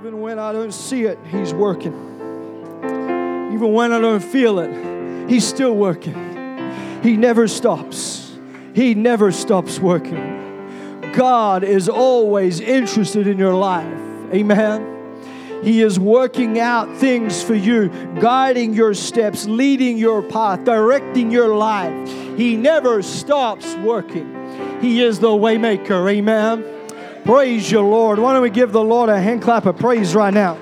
Even when I don't see it, He's working. Even when I don't feel it, He's still working. He never stops. He never stops working. God is always interested in your life. Amen. He is working out things for you, guiding your steps, leading your path, directing your life. He never stops working. He is the waymaker. Amen. Praise your Lord. Why don't we give the Lord a hand clap of praise right now?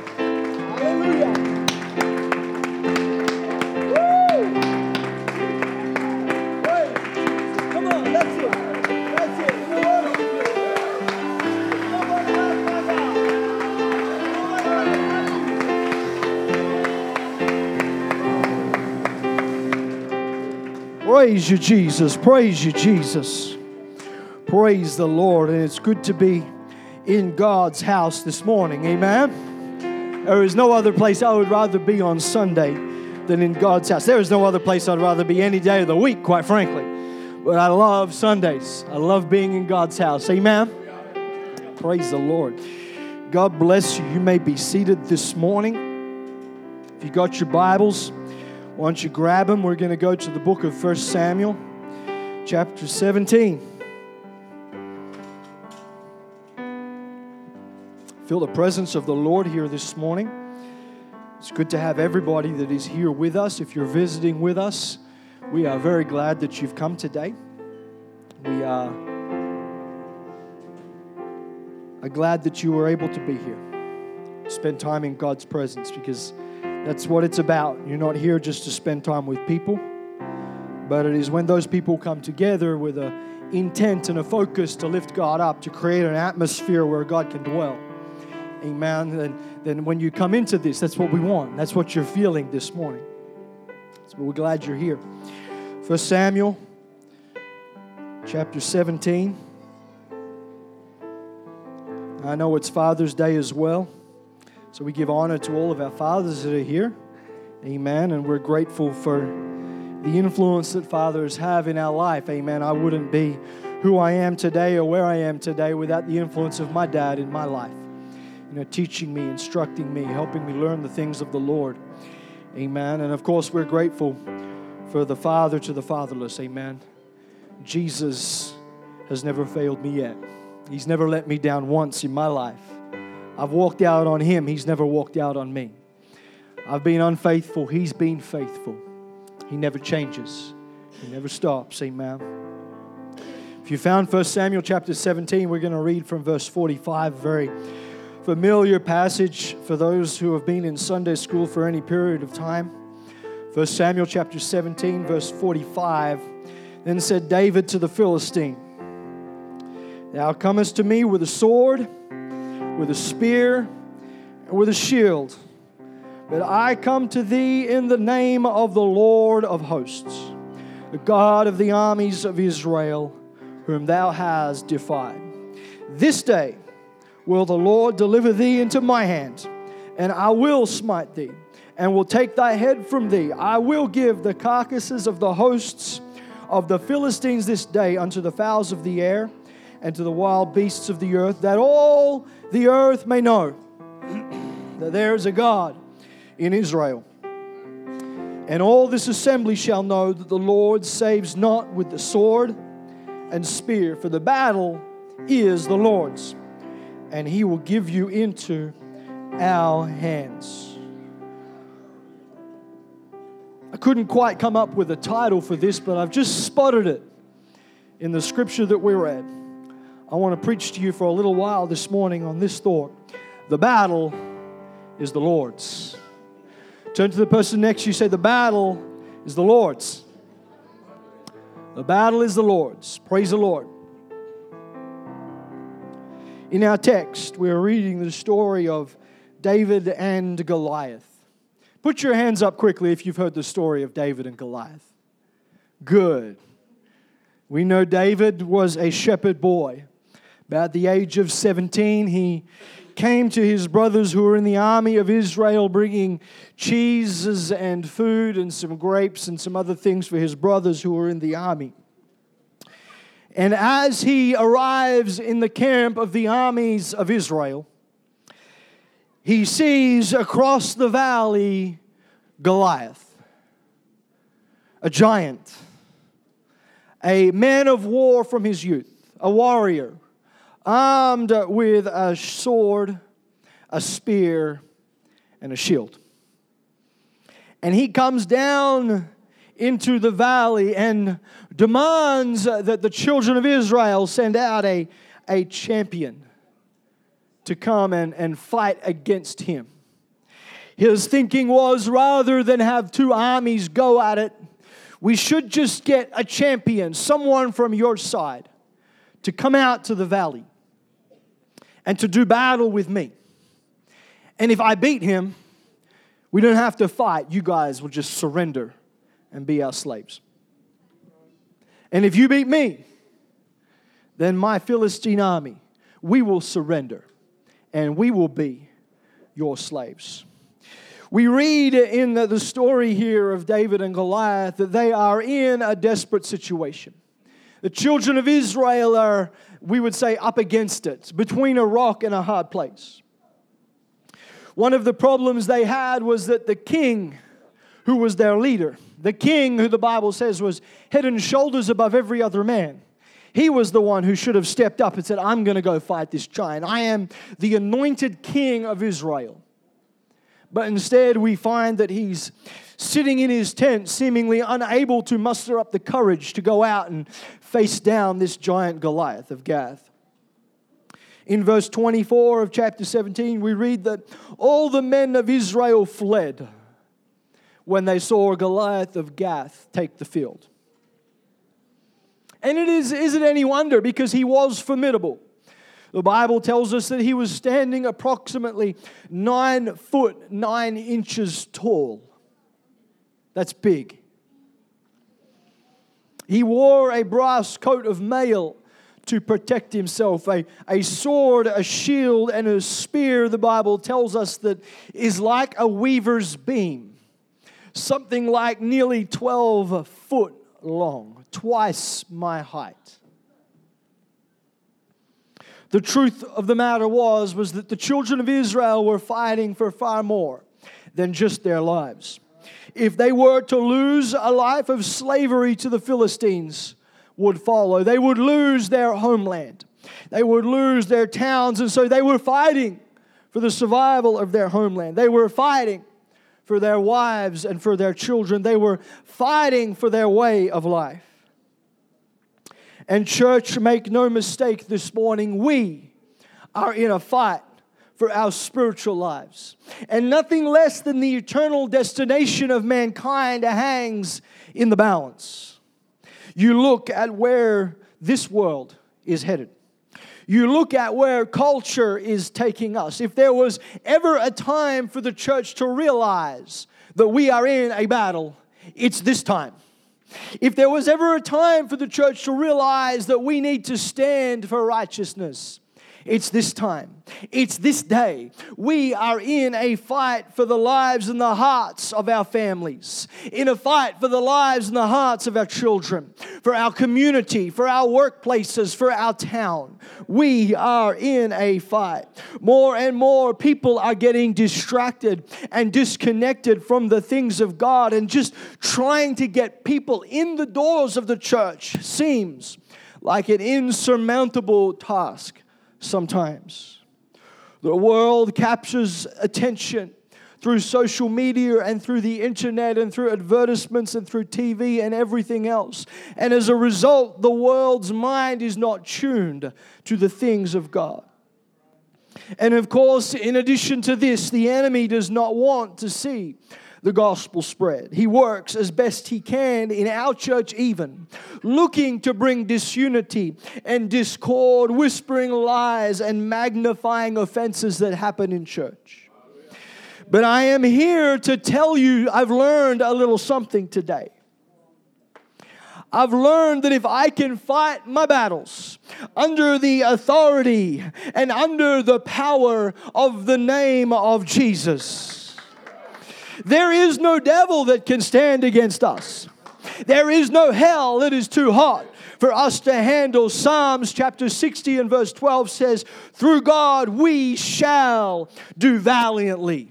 Praise you, Jesus. Praise you, Jesus. Praise the Lord. And it's good to be in God's house this morning. Amen. There is no other place I would rather be on Sunday than in God's house. There is no other place I'd rather be any day of the week, quite frankly. But I love Sundays. I love being in God's house. Amen. Praise the Lord. God bless you. You may be seated this morning. If you got your Bibles, why don't you grab them? We're going to go to the book of 1 Samuel, chapter 17. Feel the presence of the Lord here this morning. It's good to have everybody that is here with us. If you're visiting with us, we are very glad that you've come today. We are, are glad that you were able to be here. Spend time in God's presence because that's what it's about. You're not here just to spend time with people, but it is when those people come together with a intent and a focus to lift God up, to create an atmosphere where God can dwell. Amen. Then, then when you come into this, that's what we want. That's what you're feeling this morning. So we're glad you're here. First Samuel chapter 17. I know it's Father's Day as well. So we give honor to all of our fathers that are here. Amen. And we're grateful for the influence that fathers have in our life. Amen. I wouldn't be who I am today or where I am today without the influence of my dad in my life. You know, teaching me, instructing me, helping me learn the things of the Lord. Amen. And of course, we're grateful for the father to the fatherless. Amen. Jesus has never failed me yet. He's never let me down once in my life. I've walked out on him, he's never walked out on me. I've been unfaithful, he's been faithful. He never changes, he never stops. Amen. If you found 1 Samuel chapter 17, we're going to read from verse 45, very familiar passage for those who have been in Sunday school for any period of time. 1 Samuel chapter 17, verse 45. Then said David to the Philistine, Thou comest to me with a sword, with a spear, and with a shield. But I come to thee in the name of the Lord of hosts, the God of the armies of Israel, whom thou hast defied. This day will the Lord deliver thee into my hand, and I will smite thee, and will take thy head from thee. I will give the carcasses of the hosts of the Philistines this day unto the fowls of the air and to the wild beasts of the earth, that all the earth may know that there is a God in Israel. And all this assembly shall know that the Lord saves not with the sword and spear, for the battle is the Lord's, and he will give you into our hands. I couldn't quite come up with a title for this, but I've just spotted it in the scripture that we read. I want to preach to you for a little while this morning on this thought. The battle is the Lord's. Turn to the person next you, say, The battle is the Lord's. The battle is the Lord's. Praise the Lord. In our text, we're reading the story of David and Goliath. Put your hands up quickly if you've heard the story of David and Goliath. Good. We know David was a shepherd boy. About the age of 17, he came to his brothers who were in the army of Israel bringing cheeses and food and some grapes and some other things for his brothers who were in the army. And as he arrives in the camp of the armies of Israel, he sees across the valley Goliath, a giant, a man of war from his youth, a warrior, armed with a sword, a spear, and a shield. And he comes down into the valley and demands that the children of Israel send out a, a champion to come and, and fight against him. His thinking was rather than have two armies go at it, we should just get a champion, someone from your side, to come out to the valley and to do battle with me. And if I beat him, we don't have to fight. You guys will just surrender and be our slaves. And if you beat me, then my Philistine army, we will surrender and we will be your slaves. We read in the, story here of David and Goliath that they are in a desperate situation. The children of Israel are, we would say, up against it, between a rock and a hard place. One of the problems they had was that the king, who was their leader, the king who the Bible says was head and shoulders above every other man, he was the one who should have stepped up and said, I'm going to go fight this giant. I am the anointed king of Israel. But instead, we find that he's sitting in his tent, seemingly unable to muster up the courage to go out and face down this giant Goliath of Gath. In verse 24 of chapter 17, we read that all the men of Israel fled when they saw Goliath of Gath take the field. And it is, it any wonder because he was formidable. The Bible tells us that he was standing approximately nine foot nine inches tall. That's big. He wore a brass coat of mail to protect himself. A, a sword, a shield, and a spear, the Bible tells us that is like a weaver's beam, something like nearly 12 foot long, twice my height. The truth of the matter was was that the children of Israel were fighting for far more than just their lives. If they were to lose a life of slavery to the Philistines, would follow. They would lose their homeland, they would lose their towns, and so they were fighting for the survival of their homeland. They were fighting for their wives and for their children. They were fighting for their way of life. And, church, make no mistake this morning, we are in a fight for our spiritual lives. And nothing less than the eternal destination of mankind hangs in the balance. You look at where this world is headed. You look at where culture is taking us. If there was ever a time for the church to realize that we are in a battle, it's this time. If there was ever a time for the church to realize that we need to stand for righteousness, it's this time. It's this day. We are in a fight for the lives and the hearts of our families, in a fight for the lives and the hearts of our children, for our community, for our workplaces, for our town. We are in a fight. More and more people are getting distracted and disconnected from the things of God, and just trying to get people in the doors of the church seems like an insurmountable task sometimes. The world captures attention through social media and through the internet and through advertisements and through TV and everything else. And as a result, the world's mind is not tuned to the things of God. And of course, in addition to this, the enemy does not want to see the gospel spread. He works as best he can in our church, even looking to bring disunity and discord, whispering lies and magnifying offenses that happen in church. But I am here to tell you I've learned a little something today. I've learned that if I can fight my battles under the authority and under the power of the name of Jesus, there is no devil that can stand against us. There is no hell that is too hot for us to handle. Psalms chapter 60 and verse 12 says, Through God we shall do valiantly,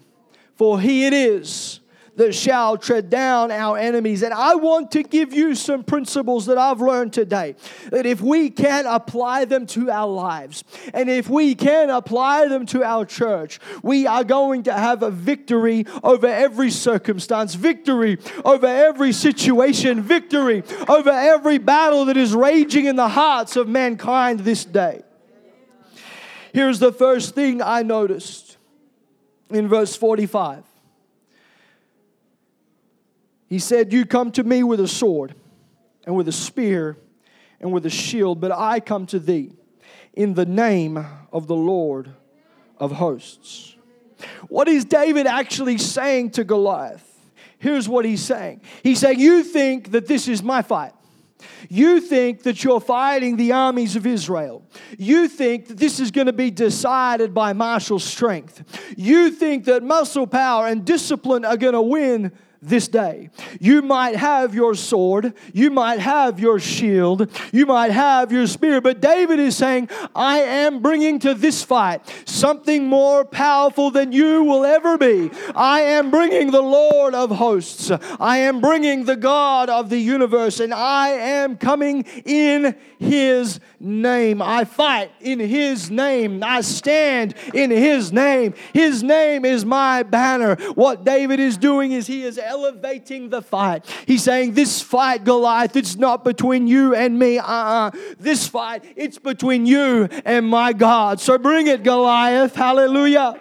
for he it is that shall tread down our enemies. And I want to give you some principles that I've learned today that if we can apply them to our lives and if we can apply them to our church, we are going to have a victory over every circumstance, victory over every situation, victory over every battle that is raging in the hearts of mankind this day. Here's the first thing I noticed in verse 45. He said, You come to me with a sword and with a spear and with a shield, but I come to thee in the name of the Lord of hosts. What is David actually saying to Goliath? Here's what he's saying He's saying, You think that this is my fight. You think that you're fighting the armies of Israel. You think that this is going to be decided by martial strength. You think that muscle power and discipline are going to win this day. You might have your sword, you might have your shield, you might have your spear, but David is saying, I am bringing to this fight something more powerful than you will ever be. I am bringing the Lord of hosts, I am bringing the God of the universe, and I am coming in his name. I fight in his name, I stand in his name. His name is my banner. What David is doing is he is elevating the fight. He's saying, This fight, Goliath, it's not between you and me. Uh uh-uh. uh This fight, it's between you and my God. So bring it, Goliath. Hallelujah.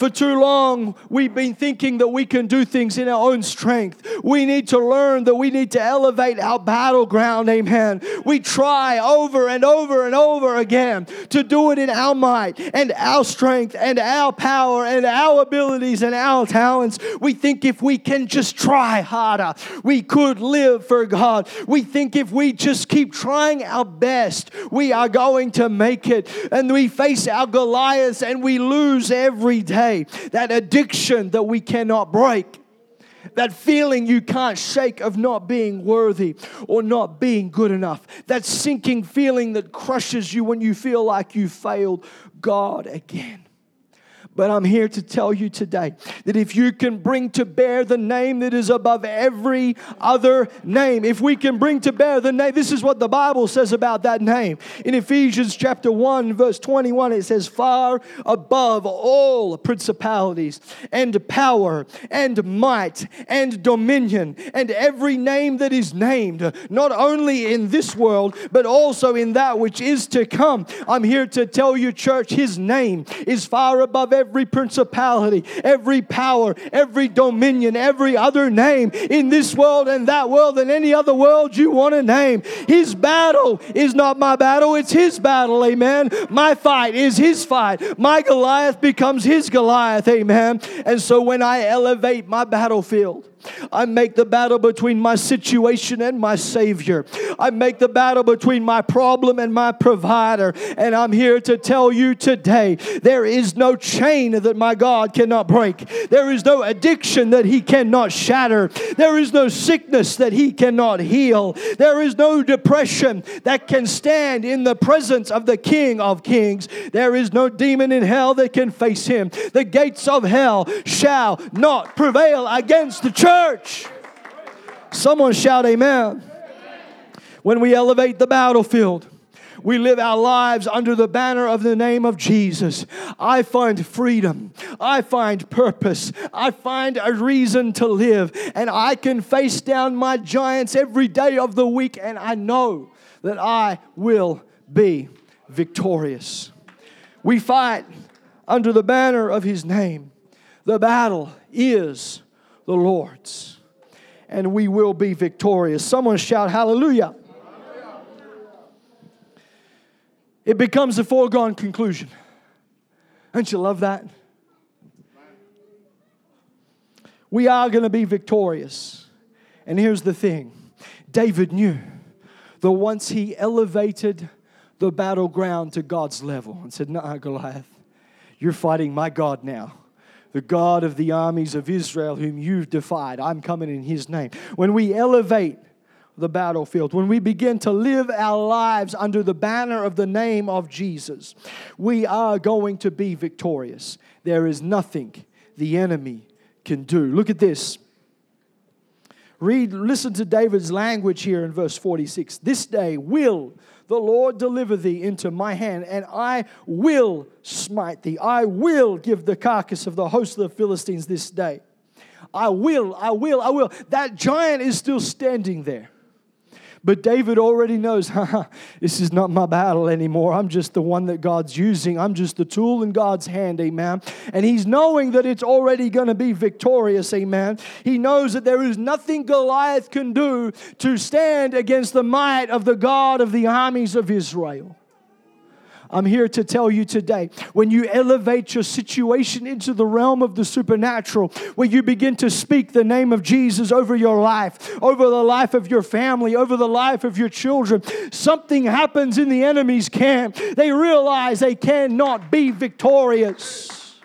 For too long, we've been thinking that we can do things in our own strength. We need to learn that we need to elevate our battleground, amen. We try over and over and over again to do it in our might and our strength and our power and our abilities and our talents. We think if we can just try harder, we could live for God. We think if we just keep trying our best, we are going to make it. And we face our Goliaths and we lose every day that addiction that we cannot break. That feeling you can't shake of not being worthy or not being good enough. That sinking feeling that crushes you when you feel like you failed God again. But I'm here to tell you today that if you can bring to bear the name that is above every other name, if we can bring to bear the name, this is what the Bible says about that name. In Ephesians chapter 1, verse 21, it says, Far above all principalities and power and might and dominion and every name that is named, not only in this world, but also in that which is to come. I'm here to tell you, church, his name is far above every principality, every power, every dominion, every other name in this world and that world and any other world you want to name. His battle is not my battle, it's His battle, amen. My fight is His fight. My Goliath becomes His Goliath, amen. And so when I elevate my battlefield, I make the battle between my situation and my Savior. I make the battle between my problem and my provider. And I'm here to tell you today there is no chain that my God cannot break, there is no addiction that He cannot shatter, there is no sickness that He cannot heal, there is no depression that can stand in the presence of the King of Kings. There is no demon in hell that can face Him. The gates of hell shall not prevail against the church church. Someone shout, Amen. When we elevate the battlefield, we live our lives under the banner of the name of Jesus. I find freedom. I find purpose. I find a reason to live. And I can face down my giants every day of the week, and I know that I will be victorious. We fight under the banner of His name. The battle is the Lord's. And we will be victorious. Someone shout, Hallelujah. It becomes a foregone conclusion. Don't you love that? We are going to be victorious. And here's the thing David knew that once he elevated the battleground to God's level and said, Nah, Goliath, you're fighting my God now the God of the armies of Israel, whom you've defied. I'm coming in his name. When we elevate the battlefield, when we begin to live our lives under the banner of the name of Jesus, we are going to be victorious. There is nothing the enemy can do. Look at this. Read, listen to David's language here in verse 46. This day will the Lord deliver thee into my hand, and I will smite thee. I will give the carcass of the host of the Philistines this day. I will, I will, I will. That giant is still standing there. But David already knows, this is not my battle anymore. I'm just the one that God's using. I'm just the tool in God's hand, amen. And he's knowing that it's already going to be victorious, amen. He knows that there is nothing Goliath can do to stand against the might of the God of the armies of Israel. I'm here to tell you today when you elevate your situation into the realm of the supernatural, where you begin to speak the name of Jesus over your life, over the life of your family, over the life of your children, something happens in the enemy's camp. They realize they cannot be victorious.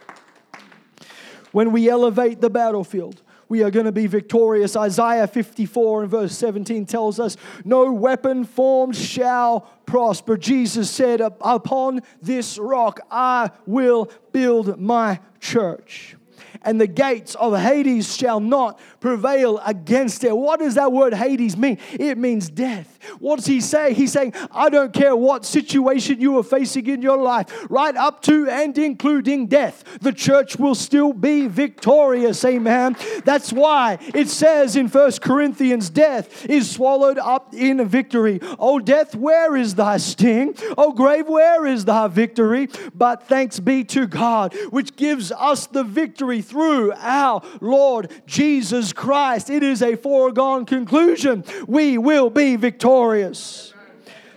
When we elevate the battlefield, we are going to be victorious. Isaiah 54 and verse 17 tells us, No weapon formed shall prosper. Jesus said, Upon this rock I will build my church and the gates of Hades shall not prevail against it. What does that word Hades mean? It means death. What does he say? He's saying, I don't care what situation you are facing in your life, right up to and including death, the church will still be victorious. Amen. That's why it says in First Corinthians, death is swallowed up in victory. Oh, death, where is thy sting? Oh, grave, where is thy victory? But thanks be to God, which gives us the victory through our Lord Jesus Christ. It is a foregone conclusion. We will be victorious.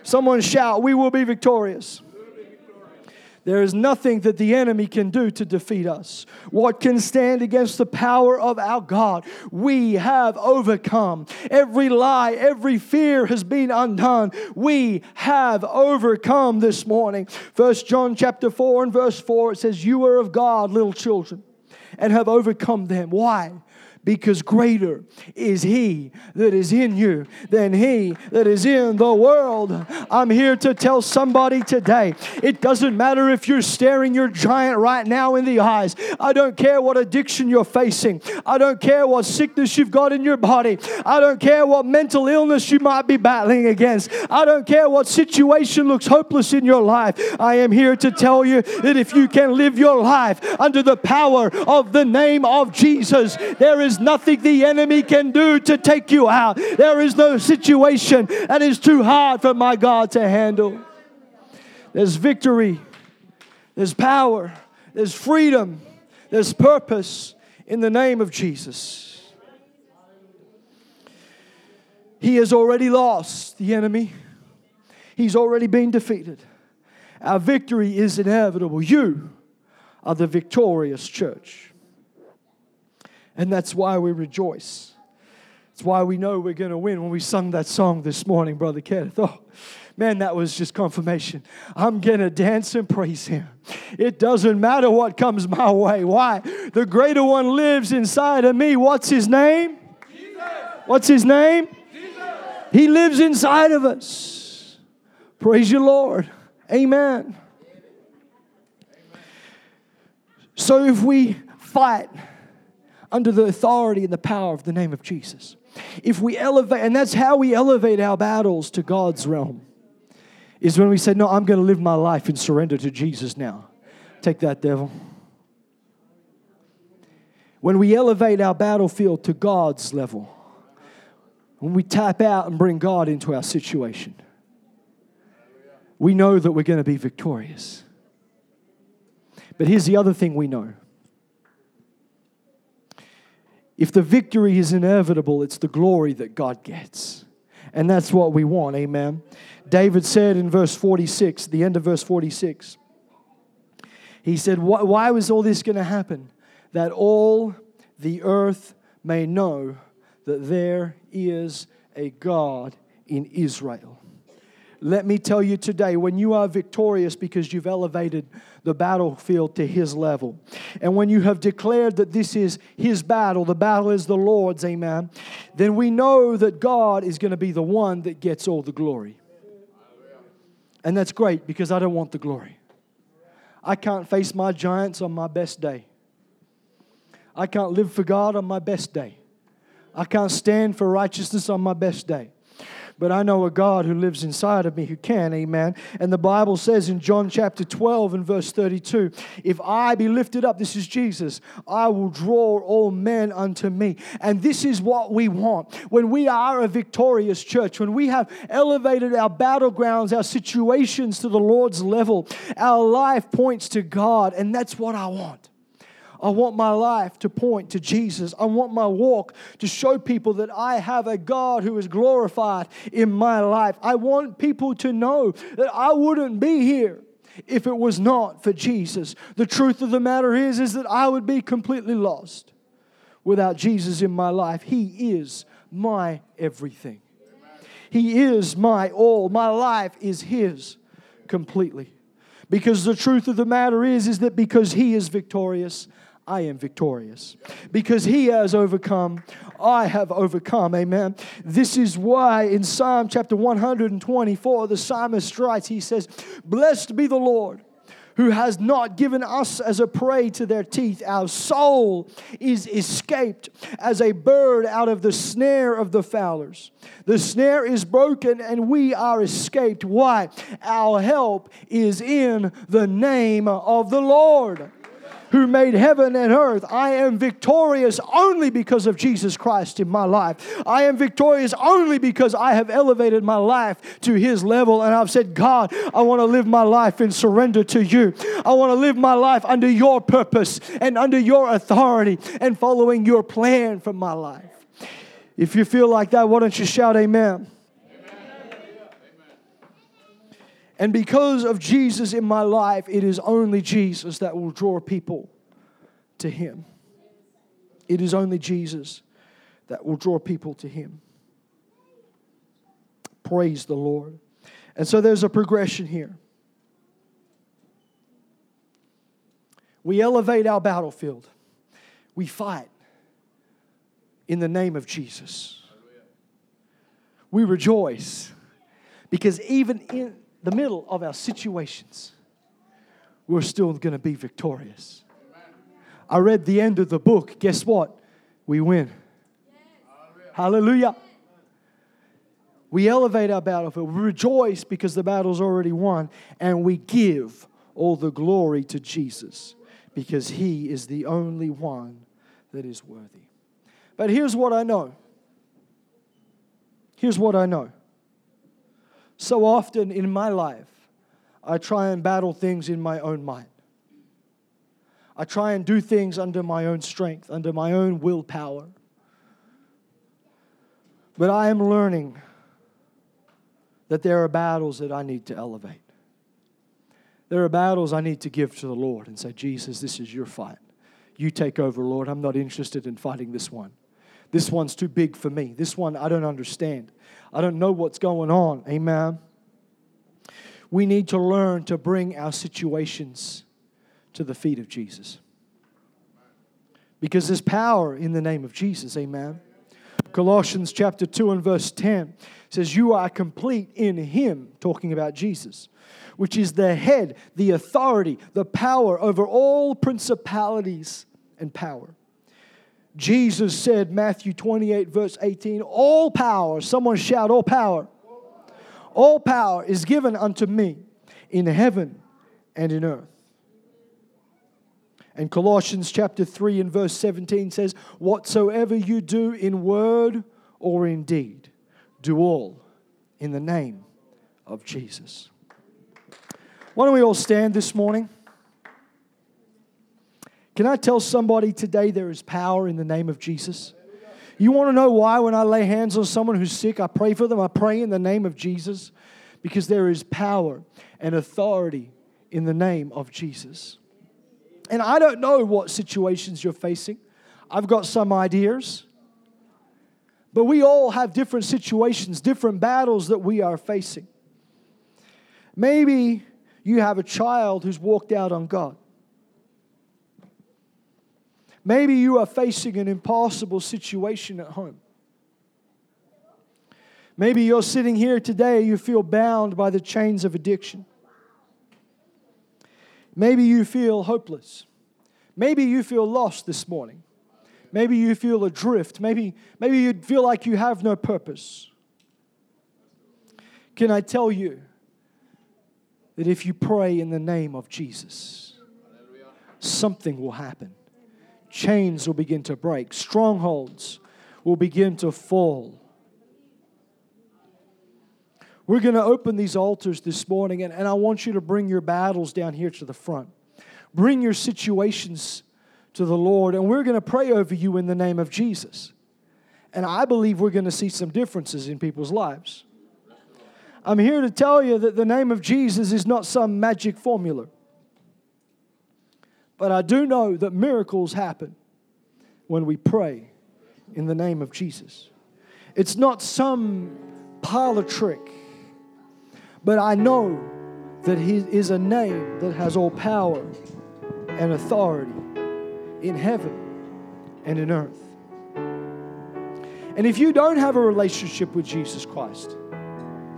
Someone shout, We will be victorious. There is nothing that the enemy can do to defeat us. What can stand against the power of our God? We have overcome. Every lie, every fear has been undone. We have overcome this morning. First John chapter 4 and verse 4 it says, You are of God, little children and have overcome them. Why? Because greater is He that is in you than He that is in the world. I'm here to tell somebody today it doesn't matter if you're staring your giant right now in the eyes. I don't care what addiction you're facing. I don't care what sickness you've got in your body. I don't care what mental illness you might be battling against. I don't care what situation looks hopeless in your life. I am here to tell you that if you can live your life under the power of the name of Jesus, there is nothing the enemy can do to take you out. There is no situation that is too hard for my God to handle. There's victory, there's power, there's freedom, there's purpose in the name of Jesus. He has already lost the enemy. He's already been defeated. Our victory is inevitable. You are the victorious church. And that's why we rejoice. It's why we know we're going to win when we sung that song this morning, Brother Kenneth. Oh, man, that was just confirmation. I'm going to dance and praise Him. It doesn't matter what comes my way. Why? The greater one lives inside of me. What's His name? Jesus. What's His name? Jesus. He lives inside of us. Praise you, Lord. Amen. So if we fight, under the authority and the power of the name of Jesus. If we elevate, and that's how we elevate our battles to God's realm, is when we say, No, I'm going to live my life and surrender to Jesus now. Take that, devil. When we elevate our battlefield to God's level, when we tap out and bring God into our situation, we know that we're going to be victorious. But here's the other thing we know if the victory is inevitable, it's the glory that God gets. And that's what we want, amen. David said in verse 46, the end of verse 46, he said, Why was all this going to happen? That all the earth may know that there is a God in Israel. Let me tell you today when you are victorious because you've elevated the battlefield to His level, and when you have declared that this is His battle, the battle is the Lord's, amen, then we know that God is going to be the one that gets all the glory. And that's great because I don't want the glory. I can't face my giants on my best day. I can't live for God on my best day. I can't stand for righteousness on my best day but I know a God who lives inside of me who can, amen. And the Bible says in John chapter 12 and verse 32 if I be lifted up, this is Jesus, I will draw all men unto me. And this is what we want. When we are a victorious church, when we have elevated our battlegrounds, our situations to the Lord's level, our life points to God, and that's what I want. I want my life to point to Jesus. I want my walk to show people that I have a God who is glorified in my life. I want people to know that I wouldn't be here if it was not for Jesus. The truth of the matter is is that I would be completely lost without Jesus in my life. He is my everything. He is my all. My life is his completely. Because the truth of the matter is is that because he is victorious, I am victorious. Because he has overcome, I have overcome. Amen. This is why in Psalm chapter 124, the psalmist writes, he says, Blessed be the Lord who has not given us as a prey to their teeth. Our soul is escaped as a bird out of the snare of the fowlers. The snare is broken and we are escaped. Why? Our help is in the name of the Lord who made heaven and earth. I am victorious only because of Jesus Christ in my life. I am victorious only because I have elevated my life to His level and I've said, God, I want to live my life in surrender to you. I want to live my life under your purpose and under your authority and following your plan for my life. If you feel like that, why don't you shout amen? And because of Jesus in my life, it is only Jesus that will draw people to Him. It is only Jesus that will draw people to Him. Praise the Lord. And so there's a progression here. We elevate our battlefield, we fight in the name of Jesus. We rejoice because even in the middle of our situations, we're still going to be victorious. I read the end of the book. Guess what? We win. Hallelujah. We elevate our battlefield. We rejoice because the battle's already won. And we give all the glory to Jesus because he is the only one that is worthy. But here's what I know. Here's what I know so often in my life, I try and battle things in my own mind. I try and do things under my own strength, under my own willpower. But I am learning that there are battles that I need to elevate. There are battles I need to give to the Lord and say, Jesus, this is your fight. You take over, Lord. I'm not interested in fighting this one. This one's too big for me. This one I don't understand. I don't know what's going on. Amen. We need to learn to bring our situations to the feet of Jesus. Because there's power in the name of Jesus. Amen. Colossians chapter 2 and verse 10 says, You are complete in Him, talking about Jesus, which is the head, the authority, the power over all principalities and power. Jesus said, Matthew 28, verse 18, All power, someone shout, All power. All power is given unto me in heaven and in earth. And Colossians chapter 3 and verse 17 says, Whatsoever you do in word or in deed, do all in the name of Jesus. Why don't we all stand this morning? Can I tell somebody today there is power in the name of Jesus? You want to know why when I lay hands on someone who's sick, I pray for them? I pray in the name of Jesus because there is power and authority in the name of Jesus. And I don't know what situations you're facing. I've got some ideas. But we all have different situations, different battles that we are facing. Maybe you have a child who's walked out on God. Maybe you are facing an impossible situation at home. Maybe you're sitting here today, you feel bound by the chains of addiction. Maybe you feel hopeless. Maybe you feel lost this morning. Maybe you feel adrift. Maybe, maybe you feel like you have no purpose. Can I tell you that if you pray in the name of Jesus, something will happen? Chains will begin to break, strongholds will begin to fall. We're going to open these altars this morning, and, and I want you to bring your battles down here to the front. Bring your situations to the Lord, and we're going to pray over you in the name of Jesus. And I believe we're going to see some differences in people's lives. I'm here to tell you that the name of Jesus is not some magic formula. But I do know that miracles happen when we pray in the name of Jesus. It's not some parlor trick. But I know that He is a name that has all power and authority in heaven and in earth. And if you don't have a relationship with Jesus Christ,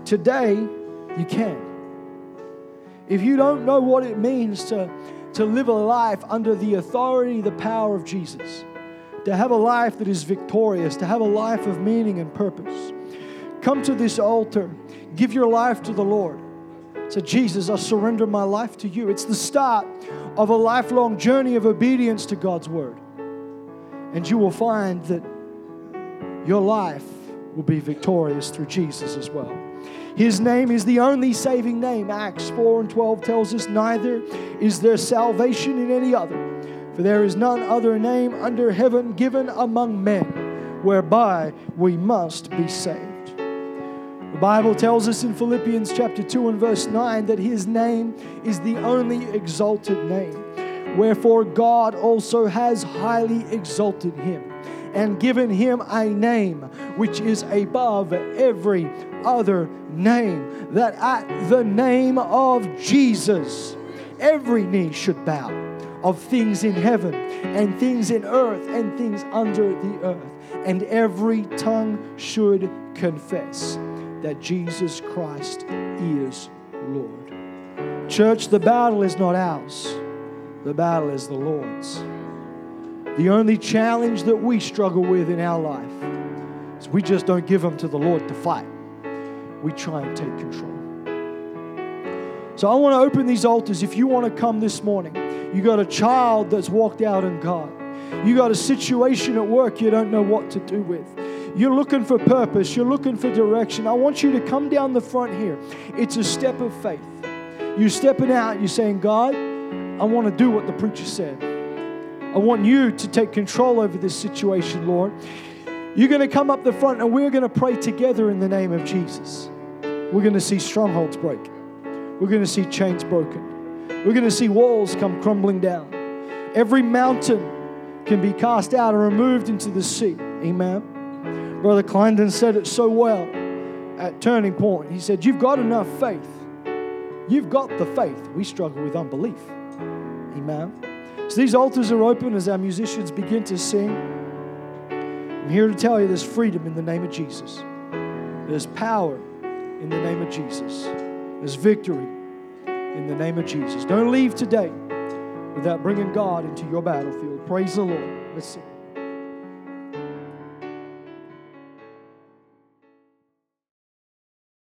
today you can. If you don't know what it means to, to live a life under the authority, the power of Jesus, to have a life that is victorious, to have a life of meaning and purpose, come to this altar Give your life to the Lord. Say, Jesus, I surrender my life to you. It's the start of a lifelong journey of obedience to God's word. And you will find that your life will be victorious through Jesus as well. His name is the only saving name. Acts 4 and 12 tells us, Neither is there salvation in any other, for there is none other name under heaven given among men whereby we must be saved. The Bible tells us in Philippians chapter 2 and verse 9 that his name is the only exalted name. Wherefore God also has highly exalted him and given him a name which is above every other name, that at the name of Jesus every knee should bow of things in heaven and things in earth and things under the earth, and every tongue should confess that Jesus Christ is Lord. Church, the battle is not ours, the battle is the Lord's. The only challenge that we struggle with in our life is we just don't give them to the Lord to fight. We try and take control. So I want to open these altars. If you want to come this morning, you got a child that's walked out in God. You got a situation at work you don't know what to do with. You're looking for purpose, you're looking for direction. I want you to come down the front here. It's a step of faith. You're stepping out, you're saying, God, I want to do what the preacher said. I want you to take control over this situation, Lord. You're going to come up the front and we're going to pray together in the name of Jesus. We're going to see strongholds break. We're going to see chains broken. We're going to see walls come crumbling down. Every mountain can be cast out and removed into the sea. Amen. Brother Clarendon said it so well at Turning Point. He said, You've got enough faith. You've got the faith. We struggle with unbelief. Amen. So these altars are open as our musicians begin to sing. I'm here to tell you there's freedom in the name of Jesus. There's power in the name of Jesus. There's victory in the name of Jesus. Don't leave today without bringing God into your battlefield. Praise the Lord. Let's sing.